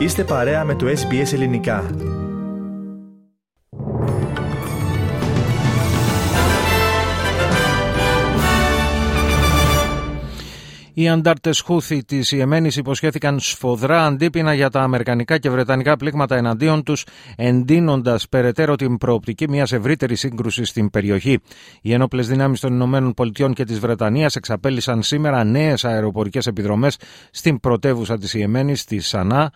Είστε παρέα με το SBS Ελληνικά. Οι αντάρτες Χούθη της Ιεμένης υποσχέθηκαν σφοδρά αντίπεινα για τα αμερικανικά και βρετανικά πλήγματα εναντίον τους, εντείνοντας περαιτέρω την προοπτική μιας ευρύτερης σύγκρουσης στην περιοχή. Οι ένοπλε δυνάμεις των Ηνωμένων Πολιτειών και της Βρετανίας εξαπέλυσαν σήμερα νέες αεροπορικές επιδρομές στην πρωτεύουσα της Ιεμένης, στη Σανά,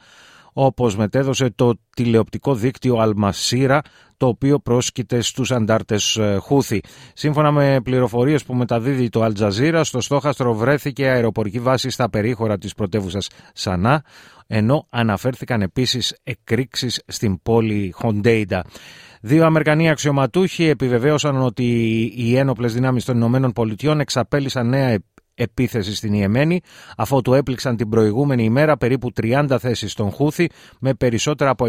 όπως μετέδωσε το τηλεοπτικό δίκτυο Αλμασίρα, το οποίο πρόσκειται στους αντάρτες ε, Χούθη. Σύμφωνα με πληροφορίες που μεταδίδει το Αλτζαζίρα, στο στόχαστρο βρέθηκε αεροπορική βάση στα περίχωρα της πρωτεύουσας Σανά, ενώ αναφέρθηκαν επίσης εκρήξεις στην πόλη Χοντέιντα. Δύο Αμερικανοί αξιωματούχοι επιβεβαίωσαν ότι οι ένοπλες δυνάμεις των Ηνωμένων Πολιτειών εξαπέλυσαν νέα επίθεση στην Ιεμένη, αφού του έπληξαν την προηγούμενη ημέρα περίπου 30 θέσεις στον Χούθη με περισσότερα από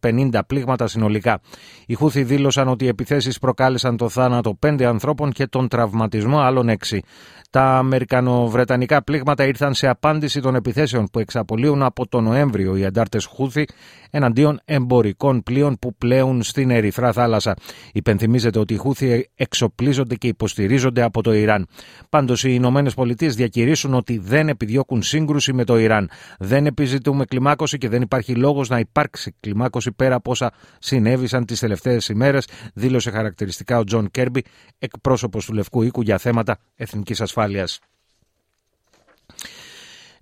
150 πλήγματα συνολικά. Οι Χούθη δήλωσαν ότι οι επιθέσεις προκάλεσαν το θάνατο 5 ανθρώπων και τον τραυματισμό άλλων 6. Τα Αμερικανοβρετανικά πλήγματα ήρθαν σε απάντηση των επιθέσεων που εξαπολύουν από τον Νοέμβριο οι αντάρτες Χούθη εναντίον εμπορικών πλοίων που πλέουν στην Ερυθρά θάλασσα. Υπενθυμίζεται ότι οι Χούθη εξοπλίζονται και υποστηρίζονται από το Ιράν. Πάντως οι Ηνωμένες Πολιτείες διακηρύσσουν ότι δεν επιδιώκουν σύγκρουση με το Ιράν. Δεν επιζητούμε κλιμάκωση και δεν υπάρχει λόγος να υπάρξει κλιμάκωση πέρα από όσα συνέβησαν τις τελευταίες ημέρες, δήλωσε χαρακτηριστικά ο Τζον Κίρμπι, εκπρόσωπος του Λευκού Οίκου για θέματα εθνικής ασφάλειας.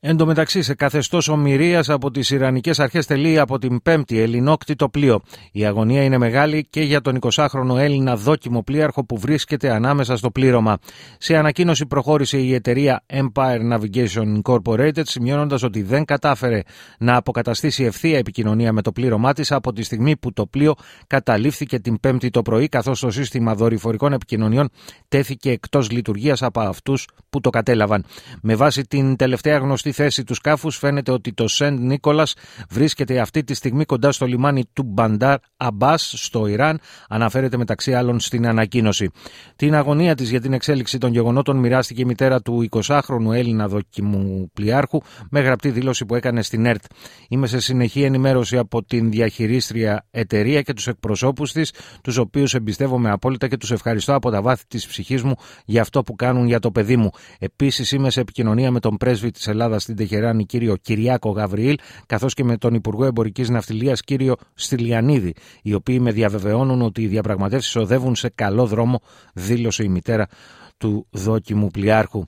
Εν τω μεταξύ, σε καθεστώς ομηρίας από τις Ιρανικές Αρχές τελεί από την Πέμπτη ελληνόκτητο πλοίο. Η αγωνία είναι μεγάλη και για τον 20χρονο Έλληνα δόκιμο πλοίαρχο που βρίσκεται ανάμεσα στο πλήρωμα. Σε ανακοίνωση προχώρησε η εταιρεία Empire Navigation Incorporated, σημειώνοντας ότι δεν κατάφερε να αποκαταστήσει ευθεία επικοινωνία με το πλήρωμά της από τη στιγμή που το πλοίο καταλήφθηκε την Πέμπτη το πρωί, καθώς το σύστημα δορυφορικών επικοινωνιών τέθηκε εκτός λειτουργίας από αυτούς που το κατέλαβαν. Με βάση την τελευταία γνωστή θέση του σκάφους φαίνεται ότι το Σεντ Νίκολας βρίσκεται αυτή τη στιγμή κοντά στο λιμάνι του Μπαντάρ Αμπάς στο Ιράν, αναφέρεται μεταξύ άλλων στην ανακοίνωση. Την αγωνία της για την εξέλιξη των γεγονότων μοιράστηκε η μητέρα του 20χρονου Έλληνα δοκιμού πλοιάρχου με γραπτή δήλωση που έκανε στην ΕΡΤ. Είμαι σε συνεχή ενημέρωση από την διαχειρίστρια εταιρεία και τους εκπροσώπους της, τους οποίους εμπιστεύομαι απόλυτα και τους ευχαριστώ από τα βάθη της ψυχής μου για αυτό που κάνουν για το παιδί μου. Επίσης είμαι σε επικοινωνία με τον πρέσβη της Ελλάδας στην Τεχεράνη κύριο Κυριάκο Γαβριήλ, καθώς και με τον Υπουργό Εμπορικής Ναυτιλίας κύριο Στυλιανίδη, οι οποίοι με διαβεβαιώνουν ότι οι διαπραγματεύσεις οδεύουν σε καλό δρόμο, δήλωσε η μητέρα του δόκιμου πλοιάρχου.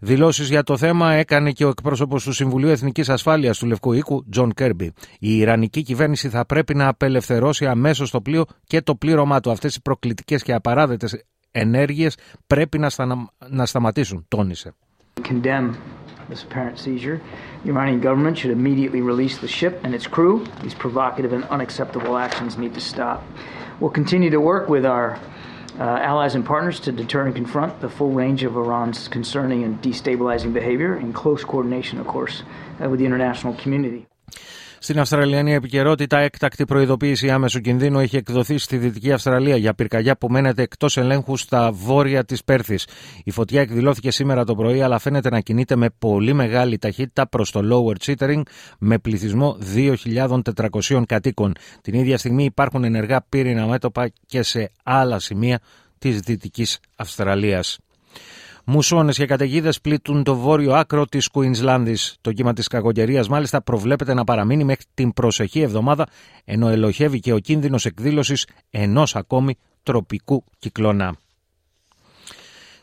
Δηλώσεις για το θέμα έκανε και ο εκπρόσωπος του Συμβουλίου Εθνικής Ασφάλειας του Λευκού Οίκου, Τζον Κίρμπι. Η Ιρανική κυβέρνηση θα πρέπει να απελευθερώσει αμέσως το πλοίο και το πλήρωμά του. Αυτές οι προκλητικές και απαράδεκτες ενέργειες πρέπει να, να σταματήσουν, τόνισε. This apparent seizure. The Iranian government should immediately release the ship and its crew. These provocative and unacceptable actions need to stop. We'll continue to work with our uh, allies and partners to deter and confront the full range of Iran's concerning and destabilizing behavior in close coordination, of course, uh, with the international community. Στην Αυστραλιανή επικαιρότητα, έκτακτη προειδοποίηση άμεσου κινδύνου έχει εκδοθεί στη Δυτική Αυστραλία για πυρκαγιά που μένεται εκτός ελέγχου στα βόρεια της Πέρθης. Η φωτιά εκδηλώθηκε σήμερα το πρωί, αλλά φαίνεται να κινείται με πολύ μεγάλη ταχύτητα προς το Lower Chittering με πληθυσμό 2.400 κατοίκων. Την ίδια στιγμή υπάρχουν ενεργά πύρινα μέτωπα και σε άλλα σημεία της Δυτικής Αυστραλίας. Μουσώνες και καταιγίδες πλήττουν το βόρειο άκρο της Κουίνσλάνδη. Το κύμα της κακοκαιρίας μάλιστα προβλέπεται να παραμείνει μέχρι την προσεχή εβδομάδα, ενώ ελοχεύει και ο κίνδυνος εκδήλωσης ενός ακόμη τροπικού κυκλώνα.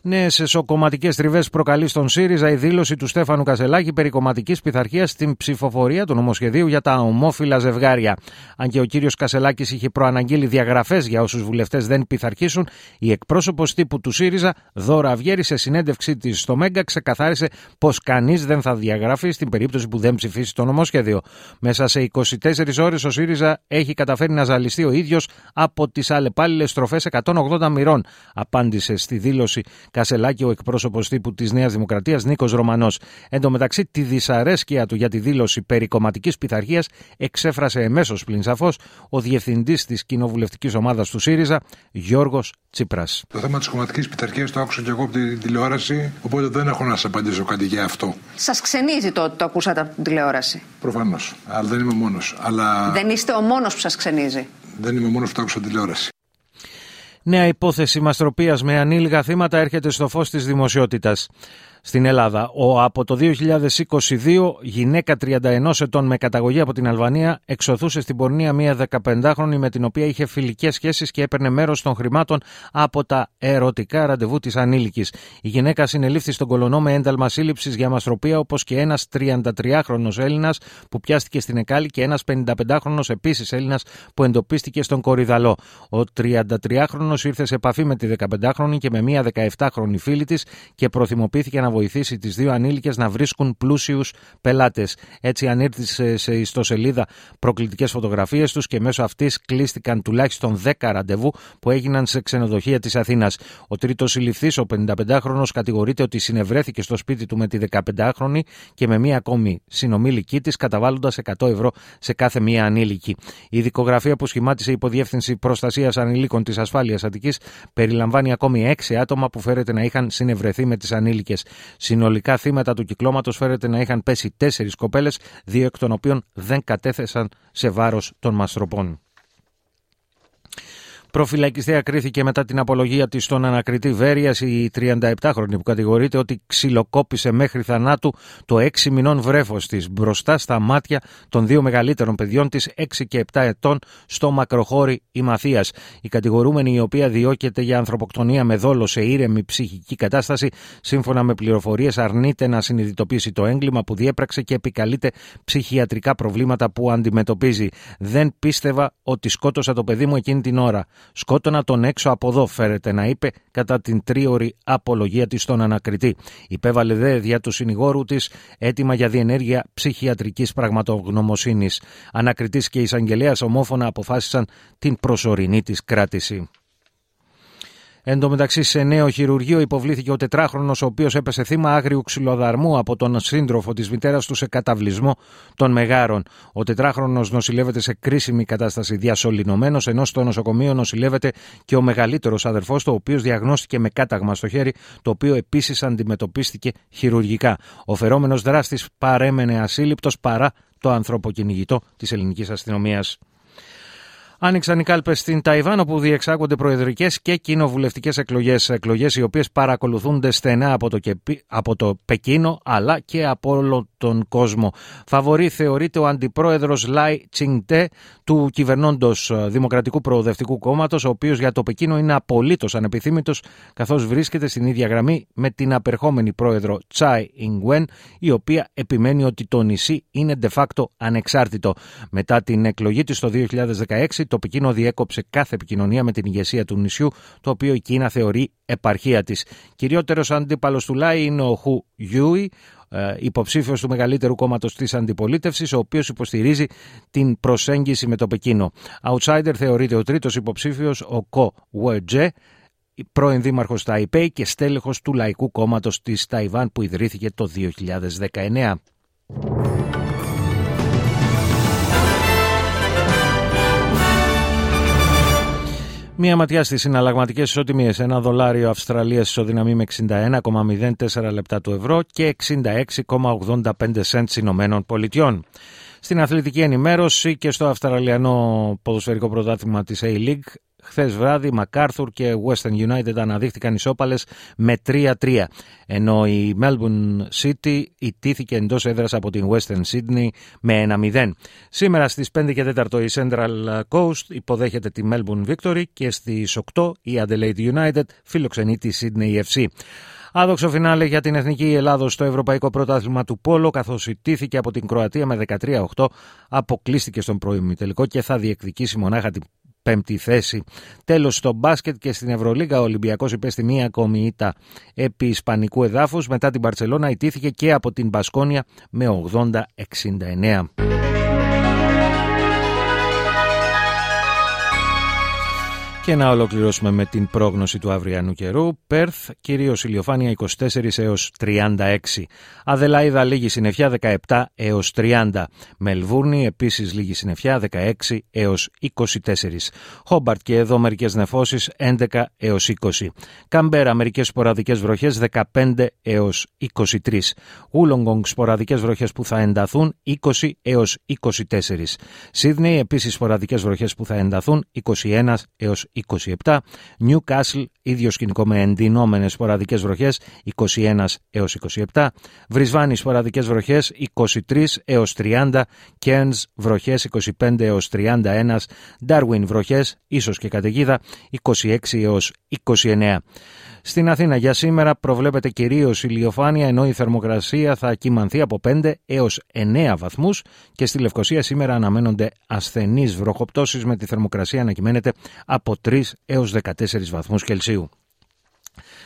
Νέες εσωκομματικές τριβές προκαλεί στον ΣΥΡΙΖΑ η δήλωση του Στέφανου Κασελάκη περί κομματικής πειθαρχίας στην ψηφοφορία του νομοσχεδίου για τα ομόφυλα ζευγάρια. Αν και ο κύριος Κασελάκης είχε προαναγγείλει διαγραφές για όσους βουλευτές δεν πειθαρχήσουν, η εκπρόσωπος τύπου του ΣΥΡΙΖΑ, Δώρα Αυγέρη, σε συνέντευξή της στο ΜΕΓΑ, ξεκαθάρισε πως κανείς δεν θα διαγραφεί στην περίπτωση που δεν ψηφίσει το νομοσχέδιο. Μέσα σε 24 ώρες ο ΣΥΡΙΖΑ έχει καταφέρει να ζαλιστεί ο ίδιος από τις αλλεπάλληλες στροφές 180 μοιρών, απάντησε στη δήλωση Κασελάκη, ο εκπρόσωπος τύπου της Νέας Δημοκρατίας Νίκος Ρωμανός. Εν τω μεταξύ, τη δυσαρέσκεια του για τη δήλωση περί κομματική πειθαρχίας εξέφρασε εμέσως πλην σαφώς ο διευθυντής της κοινοβουλευτικής ομάδας του ΣΥΡΙΖΑ, Γιώργος Τσίπρας. Το θέμα της κομματικής πειθαρχίας το άκουσα και εγώ από την τηλεόραση, οπότε δεν έχω να σας απαντήσω κάτι για αυτό. Σας ξενίζει το ότι το ακούσατε από την τηλεόραση; Προφανώς. Αλλά δεν είμαι μόνος. Αλλά... Δεν είστε ο μόνος που σας ξενίζει; Δεν είμαι ο μόνος που το άκουσα τηλεόραση. Νέα υπόθεση μαστροπίας με ανήλιγα θύματα έρχεται στο φως της δημοσιότητας στην Ελλάδα. Ο από το 2022 γυναίκα 31 ετών με καταγωγή από την Αλβανία εξωθούσε στην πορνεία μία 15χρονη με την οποία είχε φιλικές σχέσεις και έπαιρνε μέρος των χρημάτων από τα ερωτικά ραντεβού της ανήλικης. Η γυναίκα συνελήφθη στον κολονό με ένταλμα σύλληψης για μαστροπία όπως και ένας 33χρονος Έλληνας που πιάστηκε στην Εκάλη και ένας 55χρονος επίσης Έλληνας που εντοπίστηκε στον Κορυδαλό. Ο 33χρονος ήρθε σε επαφή με τη 15χρονη και με μία 17χρονη φίλη της και προθυμοποιήθηκε να βοηθήσει τις δύο ανήλικες να βρίσκουν πλούσιους πελάτες. Έτσι, ανήρθησε σε ιστοσελίδα προκλητικές φωτογραφίες τους και μέσω αυτής κλείστηκαν τουλάχιστον 10 ραντεβού που έγιναν σε ξενοδοχεία της Αθήνας. Ο τρίτος συλληφθής, ο 55χρονο, κατηγορείται ότι συνευρέθηκε στο σπίτι του με τη 15χρονη και με μία ακόμη συνομήλικη της, καταβάλλοντας 100 ευρώ σε κάθε μία ανήλικη. Η δικογραφία που σχημάτισε η Υποδιεύθυνση Προστασίας Ανηλίκων της Ασφάλειας Αττικής περιλαμβάνει ακόμη 6 άτομα που φέρεται να είχαν συνευρεθεί με τις ανήλικες. Συνολικά θύματα του κυκλώματος φέρεται να είχαν πέσει τέσσερις κοπέλες, δύο εκ των οποίων δεν κατέθεσαν σε βάρος των μαστροπών. Προφυλακιστέα κρίθηκε μετά την απολογία της στον ανακριτή Βέρεια η 37χρονη που κατηγορείται ότι ξυλοκόπησε μέχρι θανάτου το 6 μηνών βρέφος της μπροστά στα μάτια των δύο μεγαλύτερων παιδιών της 6 και 7 ετών στο μακροχώρι η Μαθίας. Η κατηγορούμενη, η οποία διώκεται για ανθρωποκτονία με δόλο σε ήρεμη ψυχική κατάσταση, σύμφωνα με πληροφορίες, αρνείται να συνειδητοποιήσει το έγκλημα που διέπραξε και επικαλείται ψυχιατρικά προβλήματα που αντιμετωπίζει. Δεν πίστευα ότι σκότωσα το παιδί μου εκείνη την ώρα. Σκότωνα τον έξω από εδώ, φέρεται να είπε κατά την τρίωρη απολογία της στον ανακριτή. Υπέβαλε δε δια του συνηγόρου της έτοιμα για διενέργεια ψυχιατρικής πραγματογνωμοσύνης. Ανακριτής και εισαγγελέας ομόφωνα αποφάσισαν την προσωρινή της κράτηση. Εν τω μεταξύ, σε νέο χειρουργείο υποβλήθηκε ο τετράχρονος, ο οποίος έπεσε θύμα άγριου ξυλοδαρμού από τον σύντροφο της μητέρας του σε καταβλισμό των Μεγάρων. Ο τετράχρονος νοσηλεύεται σε κρίσιμη κατάσταση διασωληνωμένο, ενώ στο νοσοκομείο νοσηλεύεται και ο μεγαλύτερος αδερφός του, ο οποίος διαγνώστηκε με κάταγμα στο χέρι, το οποίο επίσης αντιμετωπίστηκε χειρουργικά. Ο φερόμενος δράστης παρέμενε ασύλληπτος παρά το ανθρωποκυνηγητό της ελληνικής αστυνομίας. Άνοιξαν οι κάλπες στην Ταϊβάν, όπου διεξάγονται προεδρικές και κοινοβουλευτικές εκλογές. Εκλογές οι οποίες παρακολουθούνται στενά από το, από το Πεκίνο αλλά και από όλο τον κόσμο. Φαβορή θεωρείται ο αντιπρόεδρος Λάι Τσινγτέ του κυβερνώντος Δημοκρατικού Προοδευτικού Κόμματος, ο οποίος για το Πεκίνο είναι απολύτως ανεπιθύμητος, καθώς βρίσκεται στην ίδια γραμμή με την απερχόμενη πρόεδρο Τσάι Ινγκουέν, η οποία επιμένει ότι το νησί είναι de facto ανεξάρτητο. Μετά την εκλογή της το 2016, το Πεκίνο διέκοψε κάθε επικοινωνία με την ηγεσία του νησιού, το οποίο η Κίνα θεωρεί επαρχία της. Κυριότερος αντίπαλος του Λάι είναι ο Χου Γιου-ι, ε, υποψήφιος του μεγαλύτερου κόμματος της αντιπολίτευσης, ο οποίος υποστηρίζει την προσέγγιση με το Πεκίνο. Outsider θεωρείται ο τρίτος υποψήφιος, ο Κο Βεν-τζε, πρώην δήμαρχος Ταϊπέη και στέλεχος του Λαϊκού Κόμματος της Ταϊβάν που ιδρύθηκε το 2019. Μία ματιά στις συναλλαγματικές ισοτιμίες. Ένα δολάριο Αυστραλίας ισοδυναμεί με 61,04 λεπτά του ευρώ και 66,85 σέντ Ηνωμένων Πολιτειών. Στην αθλητική ενημέρωση και στο Αυστραλιανό ποδοσφαιρικό πρωτάθλημα της A-League Χθες βράδυ, Μακάρθουρ και Western United αναδείχθηκαν ισόπαλες με 3-3. Ενώ η Melbourne City ιτήθηκε εντός έδρας από την Western Sydney με 1-0. Σήμερα στις 5 και 4 η Central Coast υποδέχεται τη Melbourne Victory και στις 8 η Adelaide United φιλοξενεί τη Sydney FC. Άδοξο φινάλε για την Εθνική Ελλάδο στο Ευρωπαϊκό Πρωτάθλημα του Πόλο, καθώς ιτήθηκε από την Κροατία με 13-8, αποκλείστηκε στον τελικό και θα διεκδικήσει μονάχα την πέμπτη θέση. Τέλος στο μπάσκετ και στην Ευρωλίγα ο Ολυμπιακός υπέστη μία ακόμη ήττα επί Ισπανικού εδάφους. Μετά την Παρσελώνα ιτήθηκε και από την Μπασκόνια με 80-69. Και να ολοκληρώσουμε με την πρόγνωση του αυριανού καιρού. Πέρθ, κυρίως ηλιοφάνεια 24 έως 36. Αδελάιδα λίγη συννεφιά 17 έως 30. Μελβούρνη επίσης λίγη συννεφιά 16 έως 24. Χόμπαρτ και εδώ μερικές νεφώσεις 11 έως 20. Καμπέρα μερικές σποραδικές βροχές 15 έως 23. Ούλογκογκ σποραδικές βροχές που θα ενταθούν 20 έως 24. Σίδνεϊ επίσης σποραδικές βροχές που θα ενταθούν 21 έως 27. Newcastle, ίδιο σκηνικό με εντυνόμενες σποραδικές βροχές, 21 έως 27. Βρισβάνη, σποραδικές βροχές, 23 έως 30. Cairns, βροχές, 25 έως 31. Darwin, βροχές, ίσως και καταιγίδα, 26 έως 29. Στην Αθήνα για σήμερα προβλέπεται κυρίως ηλιοφάνεια ενώ η θερμοκρασία θα κοιμανθεί από 5 έως 9 βαθμούς και στη Λευκοσία σήμερα αναμένονται ασθενείς βροχοπτώσεις με τη θερμοκρασία να κυμαίνεται από 3 έως 14 βαθμούς Κελσίου.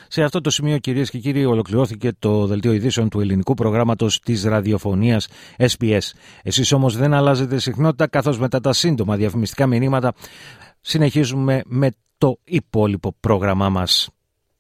Σε αυτό το σημείο, κυρίες και κύριοι, ολοκληρώθηκε το δελτίο ειδήσεων του ελληνικού προγράμματος της ραδιοφωνίας SBS. Εσείς όμως δεν αλλάζετε συχνότητα, καθώς μετά τα σύντομα διαφημιστικά μηνύματα συνεχίζουμε με το υπόλοιπο πρόγραμμά μας.